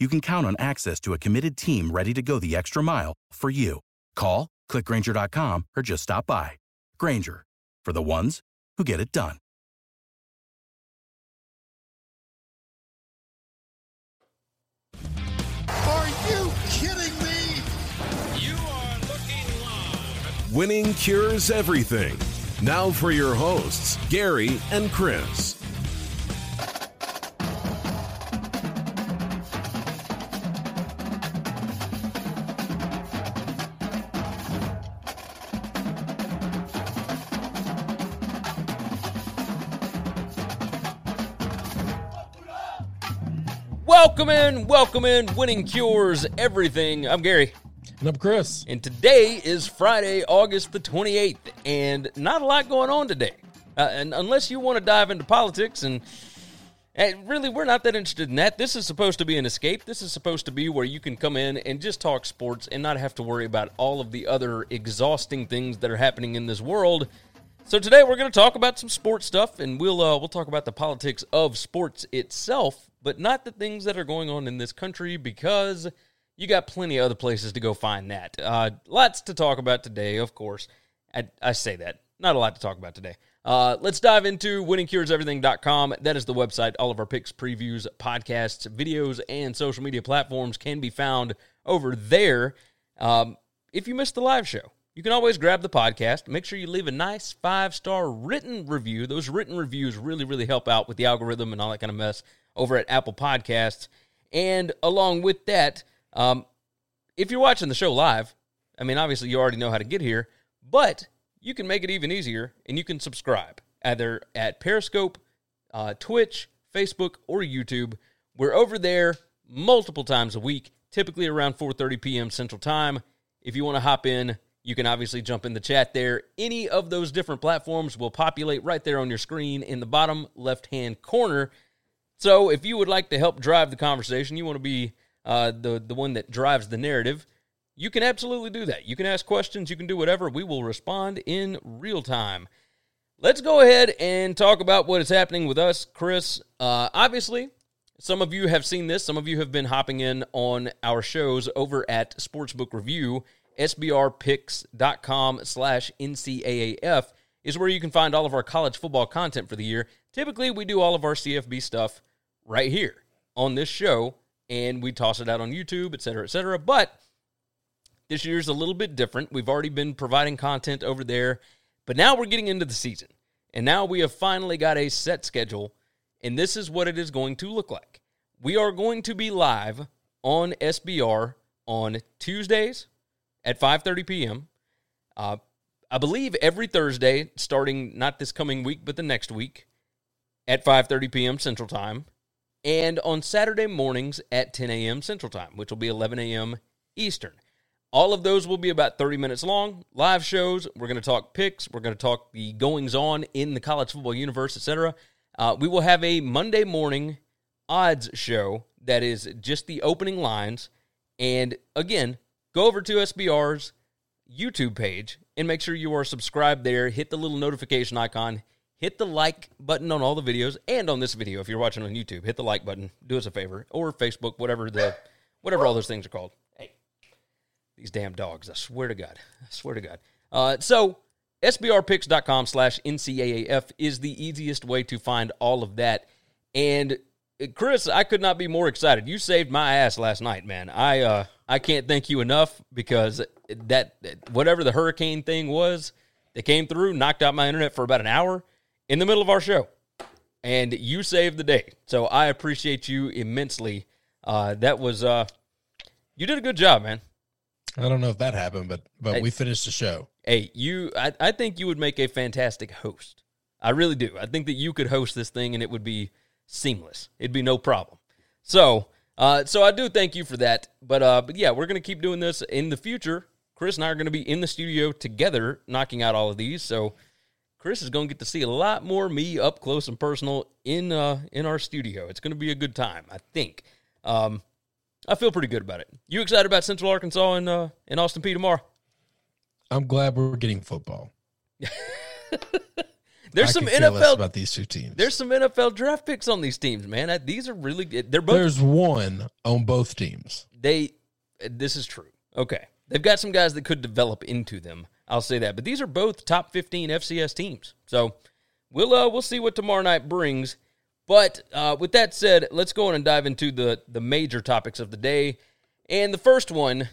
you can count on access to a committed team ready to go the extra mile for you. Call, clickgranger.com, or just stop by. Grainger, for the ones who get it done. Are you kidding me? You are looking live. Winning cures everything. Now for your hosts, Gary and Chris. Welcome in, welcome in. Winning cures everything. I'm Gary. And I'm Chris. And today is Friday, August the 28th, and not a lot going on today. Uh, and unless you want to dive into politics, and, and really, we're not that interested in that. This is supposed to be an escape. This is supposed to be where you can come in and just talk sports and not have to worry about all of the other exhausting things that are happening in this world. So today we're going to talk about some sports stuff, and we'll uh, we'll talk about the politics of sports itself, but not the things that are going on in this country because you got plenty of other places to go find that. Uh, lots to talk about today, of course. I, I say that. Not a lot to talk about today. Uh, let's dive into winningcureseverything.com. That is the website. All of our picks, previews, podcasts, videos, and social media platforms can be found over there. Um, if you missed the live show, you can always grab the podcast. Make sure you leave a nice five star written review. Those written reviews really, really help out with the algorithm and all that kind of mess over at Apple Podcasts. And along with that, um, if you're watching the show live, I mean, obviously you already know how to get here, but you can make it even easier and you can subscribe either at Periscope, uh, Twitch, Facebook, or YouTube. We're over there multiple times a week, typically around 4:30 p.m. Central Time. If you want to hop in, you can obviously jump in the chat there. Any of those different platforms will populate right there on your screen in the bottom left hand corner. So if you would like to help drive the conversation, you want to be uh, the the one that drives the narrative, you can absolutely do that. You can ask questions, you can do whatever. We will respond in real time. Let's go ahead and talk about what is happening with us, Chris. Uh, obviously, some of you have seen this. Some of you have been hopping in on our shows over at Sportsbook Review sbrpicks.com slash NCAAF is where you can find all of our college football content for the year. Typically, we do all of our CFB stuff right here on this show, and we toss it out on YouTube, et cetera, et cetera. But this year's a little bit different. We've already been providing content over there, but now we're getting into the season. And now we have finally got a set schedule, and this is what it is going to look like. We are going to be live on SBR on Tuesdays, at 5:30 p.m. Uh, I believe every Thursday, starting not this coming week but the next week, at 5:30 p.m. Central Time, and on Saturday mornings at 10 a.m. Central Time, which will be 11 a.m. Eastern. All of those will be about 30 minutes long, live shows. We're going to talk picks. We're going to talk the goings on in the college football universe, etc. Uh, we will have a Monday morning odds show that is just the opening lines. And again, go over to SBR's YouTube page and make sure you are subscribed there. Hit the little notification icon. Hit the like button on all the videos and on this video if you're watching on YouTube. Hit the like button. Do us a favor or Facebook, whatever the whatever all those things are called. Hey, These damn dogs. I swear to God. I swear to God. Uh, so, sbrpicks.com slash NCAAF is the easiest way to find all of that. And Chris, I could not be more excited. You saved my ass last night, man. I uh, I can't thank you enough because that whatever the hurricane thing was that came through knocked out my internet for about an hour in the middle of our show, and you saved the day. So I appreciate you immensely. Uh, that was uh, you did a good job, man. I don't know if that happened, but but Hey. we finished the show. Hey, you, I, I think you would make a fantastic host. I really do. I think that you could host this thing and it would be seamless. It'd be no problem. So, uh, so I do thank you for that. But, uh, but yeah, we're gonna keep doing this in the future. Chris and I are gonna be in the studio together, knocking out all of these. So, Chris is gonna get to see a lot more me up close and personal in uh, in our studio. It's gonna be a good time, I think. Um, I feel pretty good about it. You excited about Central Arkansas and uh, in Austin Peay tomorrow? I'm glad we're getting football. There's I some NFL about these two teams. There's some NFL draft picks on these teams, man. Uh, These are really good. They're both There's one on both teams. they. This is true. Okay, they've got some guys that could develop into them. I'll say that. But these are both top 15 FCS teams. So we'll uh, we'll see what tomorrow night brings. But uh, with that said, let's go on and dive into the the major topics of the day. And the first one,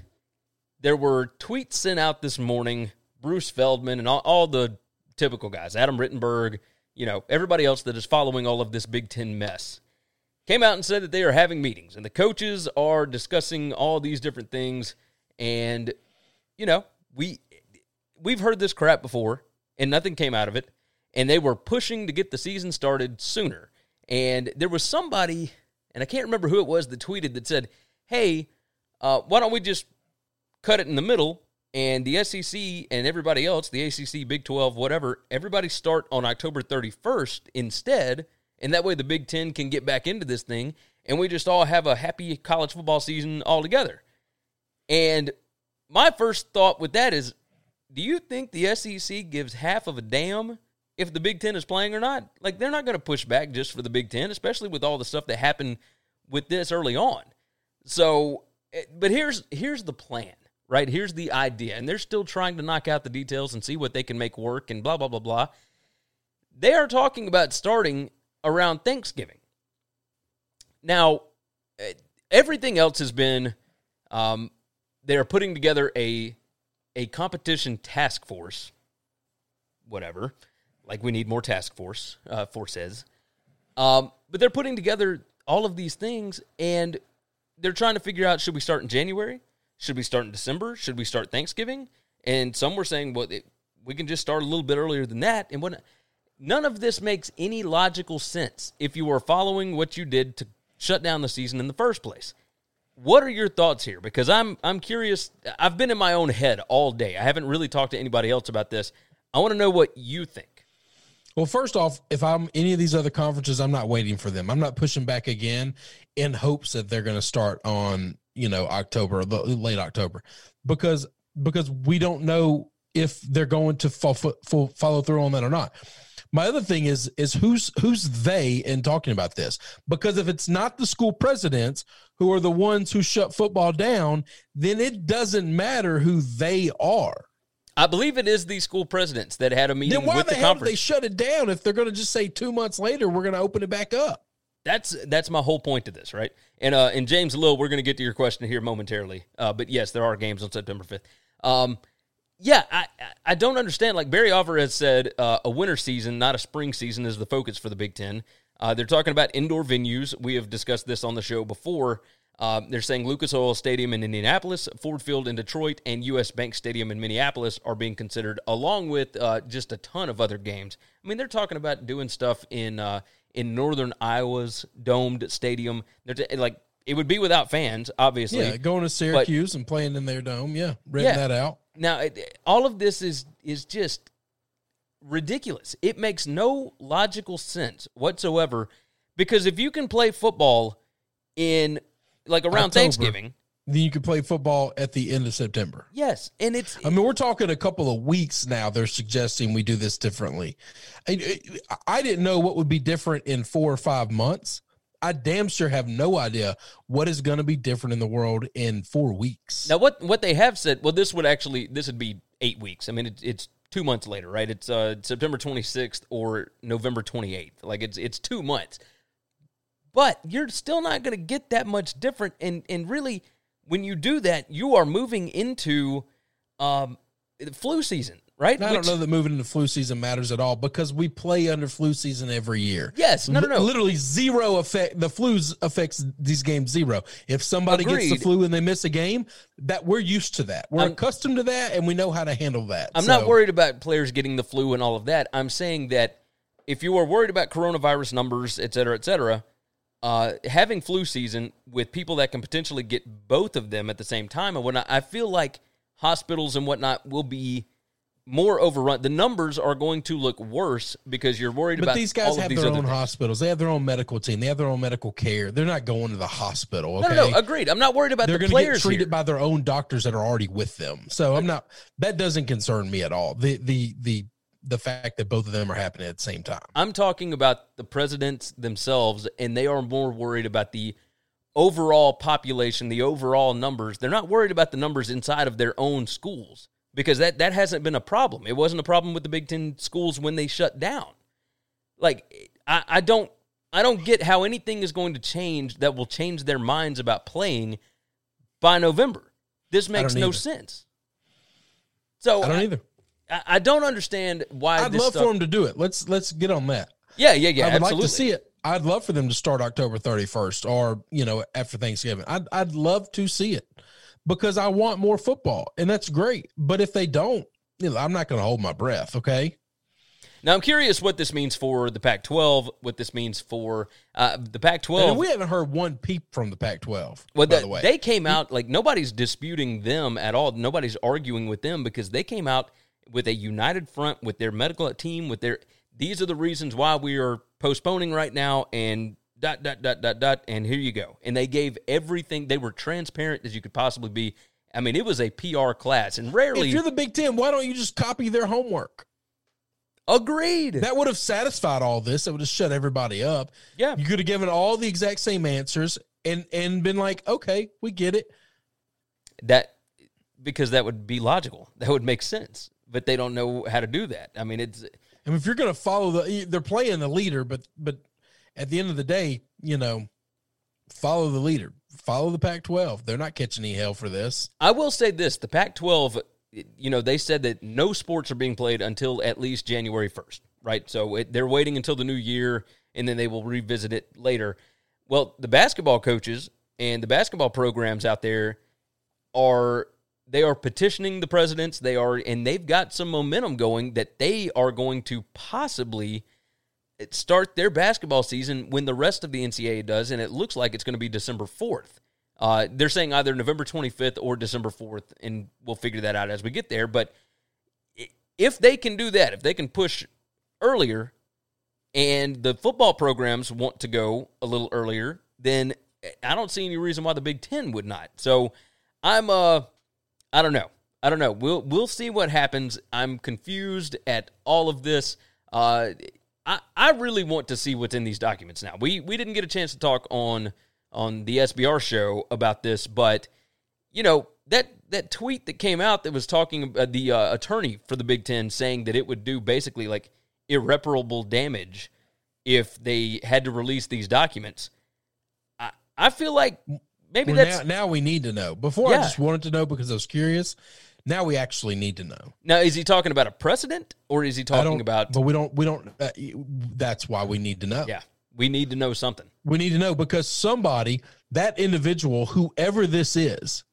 there were tweets sent out this morning. Bruce Feldman and all, all the typical guys, Adam Rittenberg, you know, everybody else that is following all of this Big Ten mess, came out and said that they are having meetings and the coaches are discussing all these different things. And, you know, we we've heard this crap before and nothing came out of it. And they were pushing to get the season started sooner. And there was somebody, and I can't remember who it was that tweeted that said, Hey, uh, why don't we just cut it in the middle and the SEC and everybody else, the ACC, Big 12, whatever, everybody start on October 31st instead. And that way the Big 10 can get back into this thing and we just all have a happy college football season all together. And my first thought with that is do you think the SEC gives half of a damn if the Big Ten is playing or not? Like, they're not going to push back just for the Big Ten, especially with all the stuff that happened with this early on. So, eh, but here's here's the plan, right? Here's the idea, and they're still trying to knock out the details and see what they can make work, and blah blah blah blah. They are talking about starting around Thanksgiving. Now, eh, everything else has been um, they are putting together a a competition task force, whatever. Like we need more task force uh, forces, um, but they're putting together all of these things, and they're trying to figure out: should we start in January? Should we start in December? Should we start Thanksgiving? And some were saying, well, it, we can just start a little bit earlier than that. And what? None of this makes any logical sense if you are following what you did to shut down the season in the first place. What are your thoughts here? Because I'm I'm curious. I've been in my own head all day. I haven't really talked to anybody else about this. I want to know what you think. Well, first off, if I'm any of these other conferences, I'm not waiting for them. I'm not pushing back again in hopes that they're going to start on you know October, the- late October, because because we don't know if they're going to fo- fo- follow through on that or not. My other thing is is who's who's they in talking about this? Because if it's not the school presidents who are the ones who shut football down, then it doesn't matter who they are. I believe it is the school presidents that had a meeting Then why with the the hell did they shut it down if they're going to just say two months later we're going to open it back up? That's that's my whole point to this, right? And uh, and James Lill, we're going to get to your question here momentarily. Uh, but yes, there are games on September fifth. Um, yeah, I I- I don't understand. Like Barry Offer has said, uh, a winter season, not a spring season, is the focus for the Big Ten. Uh, they're talking about indoor venues. We have discussed this on the show before. Um, they're saying Lucas Oil Stadium in Indianapolis, Ford Field in Detroit, and U.S. Bank Stadium in Minneapolis are being considered, along with uh, just a ton of other games. I mean, they're talking about doing stuff in uh, in northern Iowa's domed stadium. They're t- like it would be without fans, obviously. Yeah, going to Syracuse and playing in their dome. Yeah, renting Yeah. that out. Now, it, all of this is is just ridiculous. It makes no logical sense whatsoever because if you can play football in like around October. Thanksgiving, Then you can play football at the end of September. yes, and it's I mean, we're talking a couple of weeks now. They're suggesting we do this differently. I, I didn't know what would be different in four or five months. I damn sure have no idea what is going to be different in the world in four weeks. Now, what what they have said, well, this would actually this would be eight weeks. I mean, it, it's two months later, right? It's uh, September 26th or November 28th. Like it's it's two months, but you're still not going to get that much different. And and really, when you do that, you are moving into um, flu season, right? I don't know that moving into flu season matters at all because we play under flu season every year. Yes, no, no, no. Literally zero effect. The flu affects these games zero. If somebody gets the flu and they miss a game, that we're used to that. We're I'm- accustomed to that, and we know how to handle that. I'm So- not worried about players getting the flu and all of that. I'm saying that if you are worried about coronavirus numbers, et cetera, et cetera, uh, having flu season with people that can potentially get both of them at the same time and whatnot, I feel like hospitals and whatnot will be more overrun. The numbers are going to look worse because you're worried But about these guys all have these their own things. hospitals. They have their own medical team. They have their own medical care. They're not going to the hospital. No, Okay? no, no, agreed. I'm not worried about They're the going to get players treated here. by their own doctors that are already with them. So I'm not. That doesn't concern me at all. The the the the fact that both of them are happening at the same time. I'm talking about the presidents themselves, and they are more worried about the overall population, the overall numbers. They're not worried about the numbers inside of their own schools because that, that hasn't been a problem. It wasn't a problem with the Big Ten schools when they shut down. Like I, I don't I don't get how anything is going to change that will change their minds about playing by November. This makes no either. sense. So I don't either. I, I don't understand why I'd love stuff, for them to do it. Let's let's get on that. Yeah, yeah, yeah. I would absolutely. like to see it. I'd love for them to start October 31st or, you know, after Thanksgiving. I'd, I'd love to see it because I want more football and that's great. But if they don't, you know, I'm not going to hold my breath. Okay. Now I'm curious what this means for the Pac-12. What this means for uh, the Pac-12. And we haven't heard one peep from the Pac 12, well, by the- the way. they came out like nobody's disputing them at all. Nobody's arguing with them because they came out with a united front with their medical team. With their these are the reasons why we are postponing right now, and dot dot dot dot dot. And here you go. And they gave everything. They were transparent as you could possibly be. I mean, it was a PR class, and rarely if you're the Big Ten, why don't you just copy their homework? agreed. That would have satisfied all this. It would have shut everybody up. yeah, You could have given all the exact same answers and and been like, okay, we get it. that because that would be logical. That would make sense. But they don't know how to do that. I mean, it's I mean, if you're going to follow the, they're playing the leader, but but at the end of the day, you know, follow the leader, follow the Pac-12. They're not catching any hell for this. I will say this: the Pac-12, you know, they said that no sports are being played until at least January first, right? So it, they're waiting until the new year, and then they will revisit it later. Well, the basketball coaches and the basketball programs out there are they are petitioning the presidents. They are, and they've got some momentum going that they are going to possibly start their basketball season when the rest of the NCAA does, and it looks like it's going to be December 4th. Uh, they're saying either November 25th or December 4th, and we'll figure that out as we get there. But if they can do that, if they can push earlier, and the football programs want to go a little earlier, then I don't see any reason why the Big Ten would not. So I'm uh I don't know. I don't know. We'll we'll see what happens. I'm confused at all of this. Uh, I I really want to see what's in these documents now. We we didn't get a chance to talk on on the SBR show about this, but you know that that tweet that came out that was talking about the uh, attorney for the Big Ten saying that it would do basically like irreparable damage if they had to release these documents. I I feel like maybe Well, that's now, now we need to know. Before I just wanted to know because I was curious. Now we actually need to know. now is he talking about a precedent or is he talking about but we don't. We don't. Uh, that's why we need to know. yeah we need to know something We need to know because somebody, that individual, whoever this is,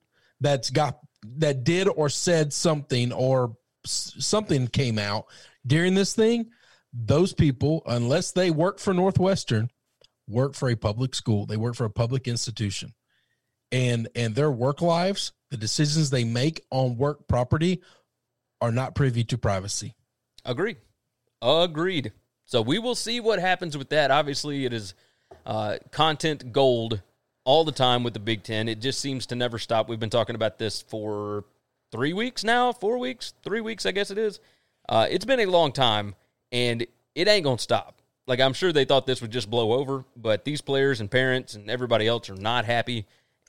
that's got that did or said something or something came out during this thing, those people, unless they work for Northwestern, work for a public school, they work for a public institution. And and their work lives, the decisions they make on work property are not privy to privacy. Agreed. Agreed. So we will see what happens with that. Obviously, it is uh, content gold all the time with the Big Ten. It just seems to never stop. We've been talking about this for three weeks now, four weeks, three weeks, I guess it is. Uh, it's been a long time, and it ain't gonna stop. Like I'm sure they thought this would just blow over, but these players and parents and everybody else are not happy,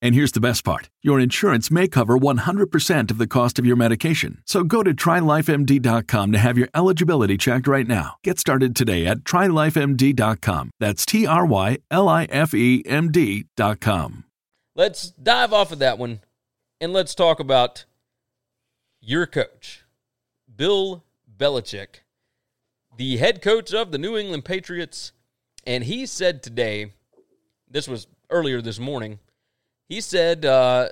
And here's the best part your insurance may cover 100% of the cost of your medication. So go to trylifemd.com to have your eligibility checked right now. Get started today at trylifemd.com. That's T R Y L I F E M D.com. Let's dive off of that one and let's talk about your coach, Bill Belichick, the head coach of the New England Patriots. And he said today, this was earlier this morning, he said, uh,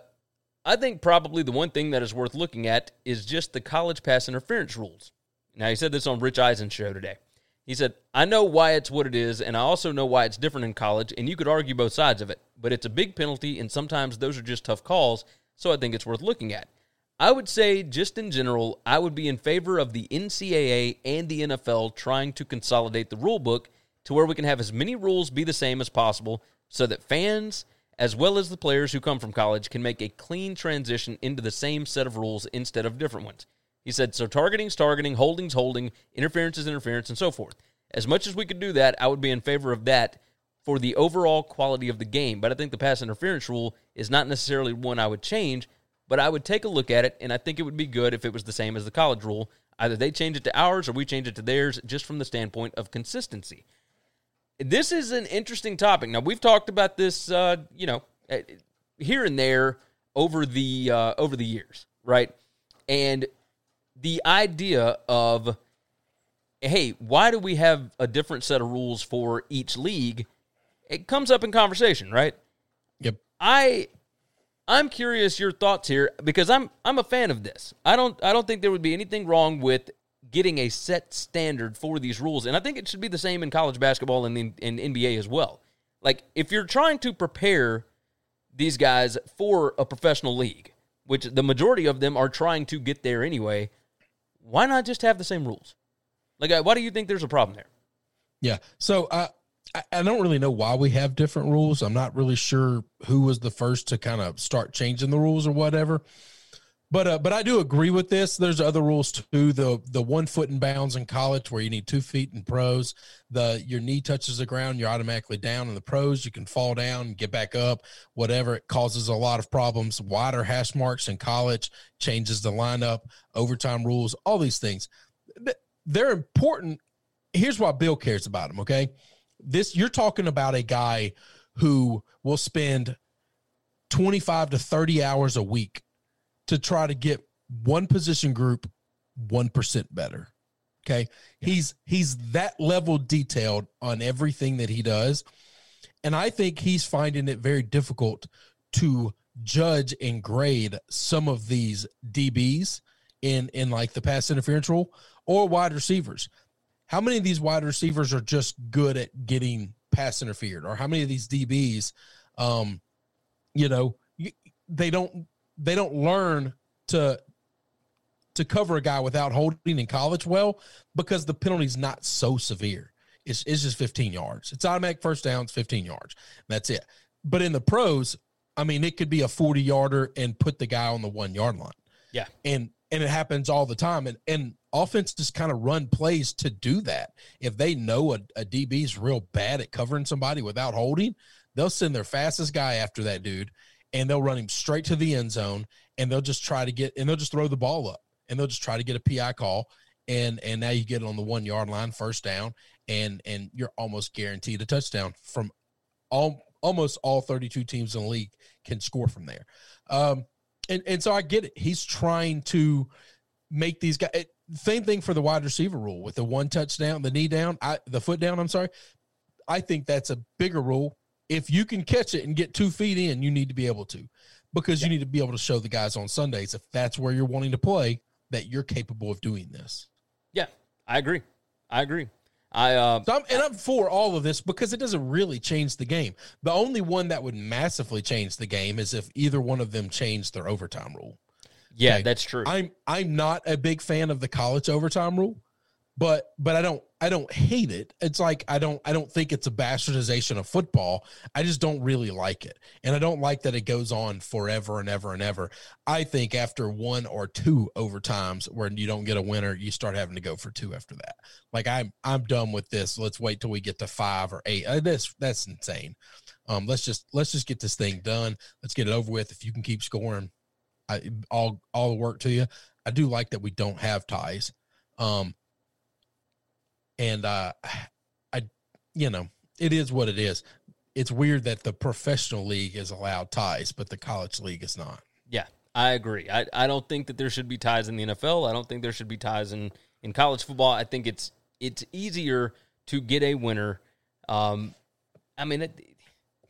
I think probably the one thing that is worth looking at is just the college pass interference rules. Now, he said this on Rich Eisen's show today. He said, I know why it's what it is, and I also know why it's different in college, and you could argue both sides of it, but it's a big penalty, and sometimes those are just tough calls, so I think it's worth looking at. I would say, just in general, I would be in favor of the NCAA and the NFL trying to consolidate the rule book to where we can have as many rules be the same as possible so that fans as well as the players who come from college can make a clean transition into the same set of rules instead of different ones. He said, so targeting's targeting, holding's holding, interference is interference, and so forth. As much as we could do that, I would be in favor of that for the overall quality of the game. But I think the pass interference rule is not necessarily one I would change, but I would take a look at it, and I think it would be good if it was the same as the college rule. Either they change it to ours or we change it to theirs, just from the standpoint of consistency this is an interesting topic. Now we've talked about this, uh, you know, eh, here and there over the uh, over the years, right? And the idea of, hey, why do we have a different set of rules for each league? It comes up in conversation, right? Yep. I I'm curious your thoughts here because I'm I'm a fan of this. I don't I don't think there would be anything wrong with getting a set standard for these rules. And I think it should be the same in college basketball and in, in NBA as well. Like, if you're trying to prepare these guys for a professional league, which the majority of them are trying to get there anyway, why not just have the same rules? Like, uh, why do you think there's a problem there? Yeah. So uh, I, I don't really know why we have different rules. I'm not really sure who was the first to kind of start changing the rules or whatever. But uh, but I do agree with this. There's other rules too. The the one foot in bounds in college where you need two feet in pros. The your knee touches the ground, you're automatically down. In the pros, you can fall down, get back up, whatever. It causes a lot of problems. Wider hash marks in college changes the lineup, overtime rules, all these things. They're important. Here's why Bill cares about them. Okay, this you're talking about a guy who will spend 25 to 30 hours a week to try to get one position group 1% better. Okay. Yeah. He's he's that level detailed on everything that he does. And I think he's finding it very difficult to judge and grade some of these DBs in in like the pass interference rule or wide receivers. How many of these wide receivers are just good at getting pass interfered or how many of these DBs um you know they don't they don't learn to to cover a guy without holding in college well because the penalty's not so severe. It's, it's just 15 yards. It's automatic first downs, 15 yards. That's it. But in the pros, I mean, it could be a 40 yarder and put the guy on the one yard line. Yeah. And and it happens all the time. And and offense just kind of run plays to do that. If they know a, a DB's real bad at covering somebody without holding, they'll send their fastest guy after that dude, and they'll run him straight to the end zone, and they'll just try to get and they'll just throw the ball up, and they'll just try to get a PI call, and and now you get it on the one yard line, first down, and and you're almost guaranteed a touchdown from all almost all 32 teams in the league can score from there. Um, and and so I get it. He's trying to make these guys. It, same thing for the wide receiver rule with the one touchdown, the knee down, I, the foot down. I'm sorry. I think that's a bigger rule. If you can catch it and get two feet in, you need to be able to, because yeah. you need to be able to show the guys on Sundays if that's where you're wanting to play that you're capable of doing this. Yeah, I agree. I agree. I uh, so I'm, and I'm for all of this because it doesn't really change the game. The only one that would massively change the game is if either one of them changed their overtime rule. Yeah, okay? that's true. I'm I'm not a big fan of the college overtime rule but but I don't I don't hate it. It's like I don't I don't think it's a bastardization of football. I just don't really like it. And I don't like that it goes on forever and ever and ever. I think after one or two overtimes where you don't get a winner, you start having to go for two after that. Like I'm I'm done with this. Let's wait till we get to 5 or 8. Uh, that's that's insane. Um let's just let's just get this thing done. Let's get it over with. If you can keep scoring, I all all the work to you. I do like that we don't have ties. Um and uh, I, you know, it is what it is. It's weird that the professional league is allowed ties, but the college league is not. Yeah, I agree. I, I don't think that there should be ties in the NFL. I don't think there should be ties in, in college football. I think it's it's easier to get a winner. Um, I mean, it,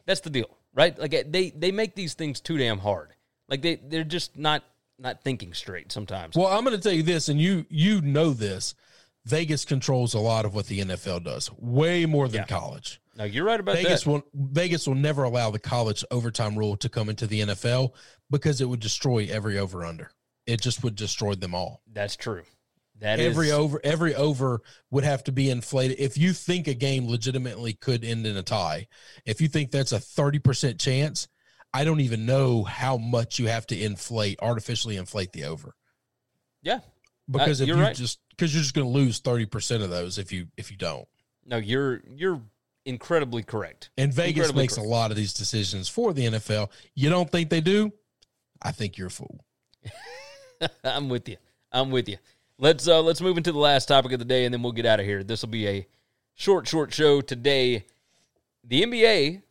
that's the deal, right? Like they they make these things too damn hard. Like they they're just not not thinking straight sometimes. Well, I'm going to tell you this, and you you know this. Vegas controls a lot of what the NFL does, way more than yeah. college. Now you're right about Vegas that. will Vegas will never allow the college overtime rule to come into the NFL because it would destroy every over under. It just would destroy them all. That's true. That every is... over every over would have to be inflated. If you think a game legitimately could end in a tie, if you think that's a 30% chance, I don't even know how much you have to inflate artificially inflate the over. Yeah. Because uh, if you right. just because you're just going to lose 30% of those if you if you don't. No you're you're incredibly correct. And vegas incredibly makes correct. a lot of these decisions for the nfl you don't think they do? I think you're a fool. I'm with you. I'm with you. Let's uh let's move into the last topic of the day and then we'll get out of here. This will be a short short show today. The nba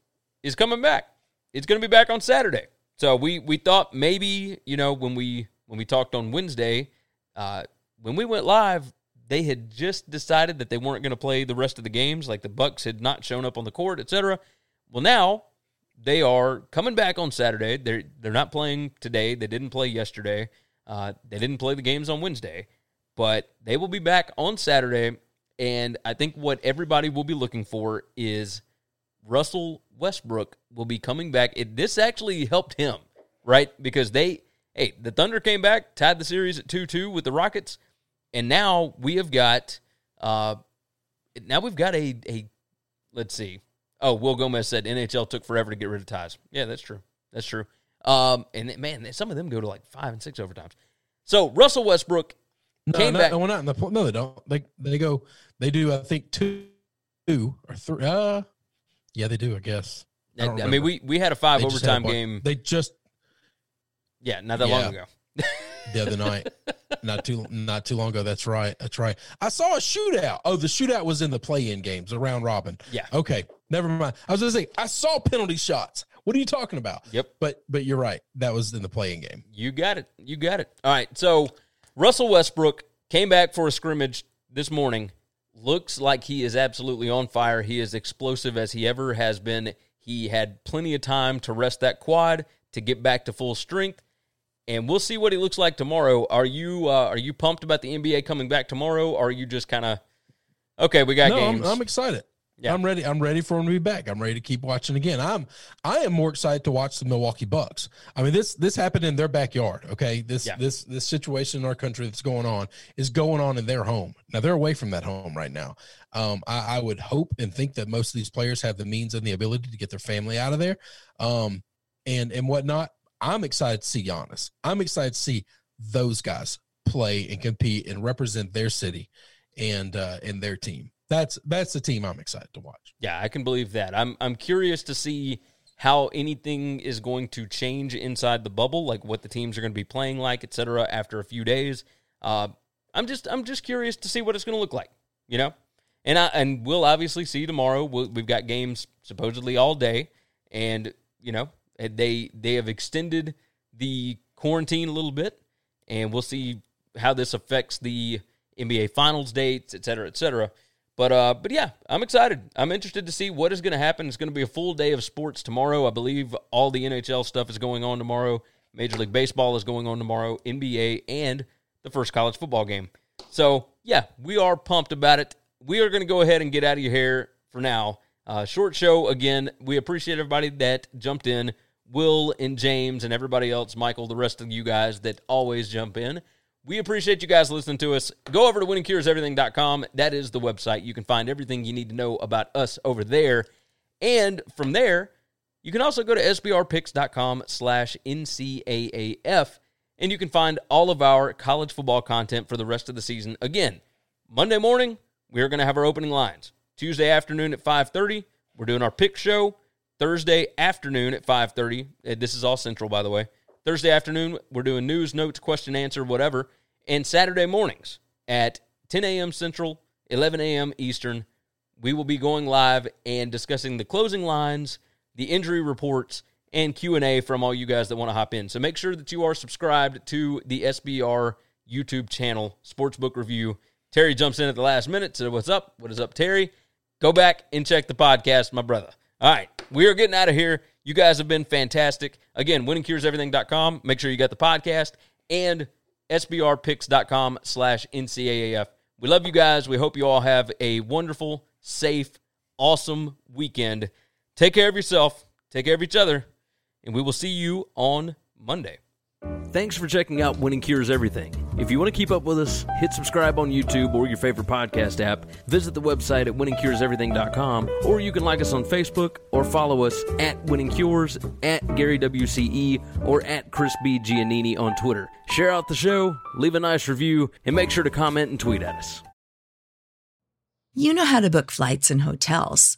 is coming back. It's going to be back on saturday. So we we thought maybe you know when we when we talked on wednesday uh when we went live, they had just decided that they weren't going to play the rest of the games, like the Bucks had not shown up on the court, etc. Well, now they are coming back on Saturday. They're they're not playing today. They didn't play yesterday. Uh, they didn't play the games on Wednesday, but they will be back on Saturday. And I think what everybody will be looking for is Russell Westbrook will be coming back. It, this actually helped him, right? Because they, hey, the Thunder came back, tied the series at 2 2 with the Rockets. And now we have got uh now we've got a a let's see. Oh, Will Gomez said NHL took forever to get rid of ties. Yeah, that's true. That's true. Um, and man, some of them go to like five and six overtimes. So Russell Westbrook no, came no, back. No, we're not in the. No, they don't. They they go. They do. I think two, two or three. Uh, yeah, they do. I guess. I, I mean, we we had a five they overtime game. They just. Yeah, not that yeah. long ago. the other night. not too not too long ago. That's right. That's right. I saw a shootout. Oh, the shootout was in the play-in games, around robin. Yeah. Okay. Never mind. I was gonna say I saw penalty shots. What are you talking about? Yep. But but you're right. That was in the play-in game. You got it. You got it. All right. So Russell Westbrook came back for a scrimmage this morning. Looks like he is absolutely on fire. He is explosive as he ever has been. He had plenty of time to rest that quad to get back to full strength and we'll see what he looks like tomorrow. Are you uh, are you pumped about the NBA coming back tomorrow? Or are you just kind of okay? We got no, games. I'm, I'm excited. Yeah. I'm ready. I'm ready for him to be back. I'm ready to keep watching again. I'm I am more excited to watch the Milwaukee Bucks. I mean this this happened in their backyard. Okay, this yeah. this this situation in our country that's going on is going on in their home. Now they're away from that home right now. Um, I, I would hope and think that most of these players have the means and the ability to get their family out of there, um, and and whatnot. I'm excited to see Giannis. I'm excited to see those guys play and compete and represent their city and uh, and their team. That's that's the team I'm excited to watch. Yeah, I can believe that. I'm I'm curious to see how anything is going to change inside the bubble, like what the teams are going to be playing like, et cetera, after a few days. Uh, I'm just I'm just curious to see what it's going to look like, you know. And I and we'll obviously see tomorrow. we we've got games supposedly all day, and you know they they have extended the quarantine a little bit, and we'll see how this affects the NBA Finals dates, et cetera, et cetera. But uh, but yeah, I'm excited. I'm interested to see what is going to happen. It's going to be a full day of sports tomorrow. I believe all the NHL stuff is going on tomorrow. Major League Baseball is going on tomorrow. NBA and the first college football game. So yeah, we are pumped about it. We are going to go ahead and get out of your hair for now. Uh, short show again. We appreciate everybody that jumped in. Will and James and everybody else, Michael, the rest of you guys that always jump in. We appreciate you guys listening to us. Go over to winningcureseverything.com. That is the website. You can find everything you need to know about us over there. And from there, you can also go to sbrpicks.com slash NCAAF, and you can find all of our college football content for the rest of the season. Again, Monday morning, we're going to have our opening lines. Tuesday afternoon at 5.30, we're doing our pick show. Thursday afternoon at 5.30, uh, this is all central, by the way. Thursday afternoon, we're doing news, notes, question, answer, whatever. And Saturday mornings at 10 a.m. Central, 11 a.m. Eastern, we will be going live and discussing the closing lines, the injury reports, and Q&A from all you guys that want to hop in. So make sure that you are subscribed to the SBR YouTube channel, Sportsbook Review. Terry jumps in at the last minute. So what's up? What is up, Terry? Go back and check the podcast, my brother. All right, we are getting out of here. You guys have been fantastic. Again, winningcureseverything.com. Make sure you got the podcast and sbrpicks.com slash NCAAF. We love you guys. We hope you all have a wonderful, safe, awesome weekend. Take care of yourself. Take care of each other. And we will see you on Monday. Thanks for checking out Winning Cures Everything. If you want to keep up with us, hit subscribe on YouTube or your favorite podcast app. Visit the website at winningcureseverything.com, or you can like us on Facebook or follow us at Winning Cures, at Gary WCE, or at Chris B. Giannini on Twitter. Share out the show, leave a nice review, and make sure to comment and tweet at us. You know how to book flights and hotels.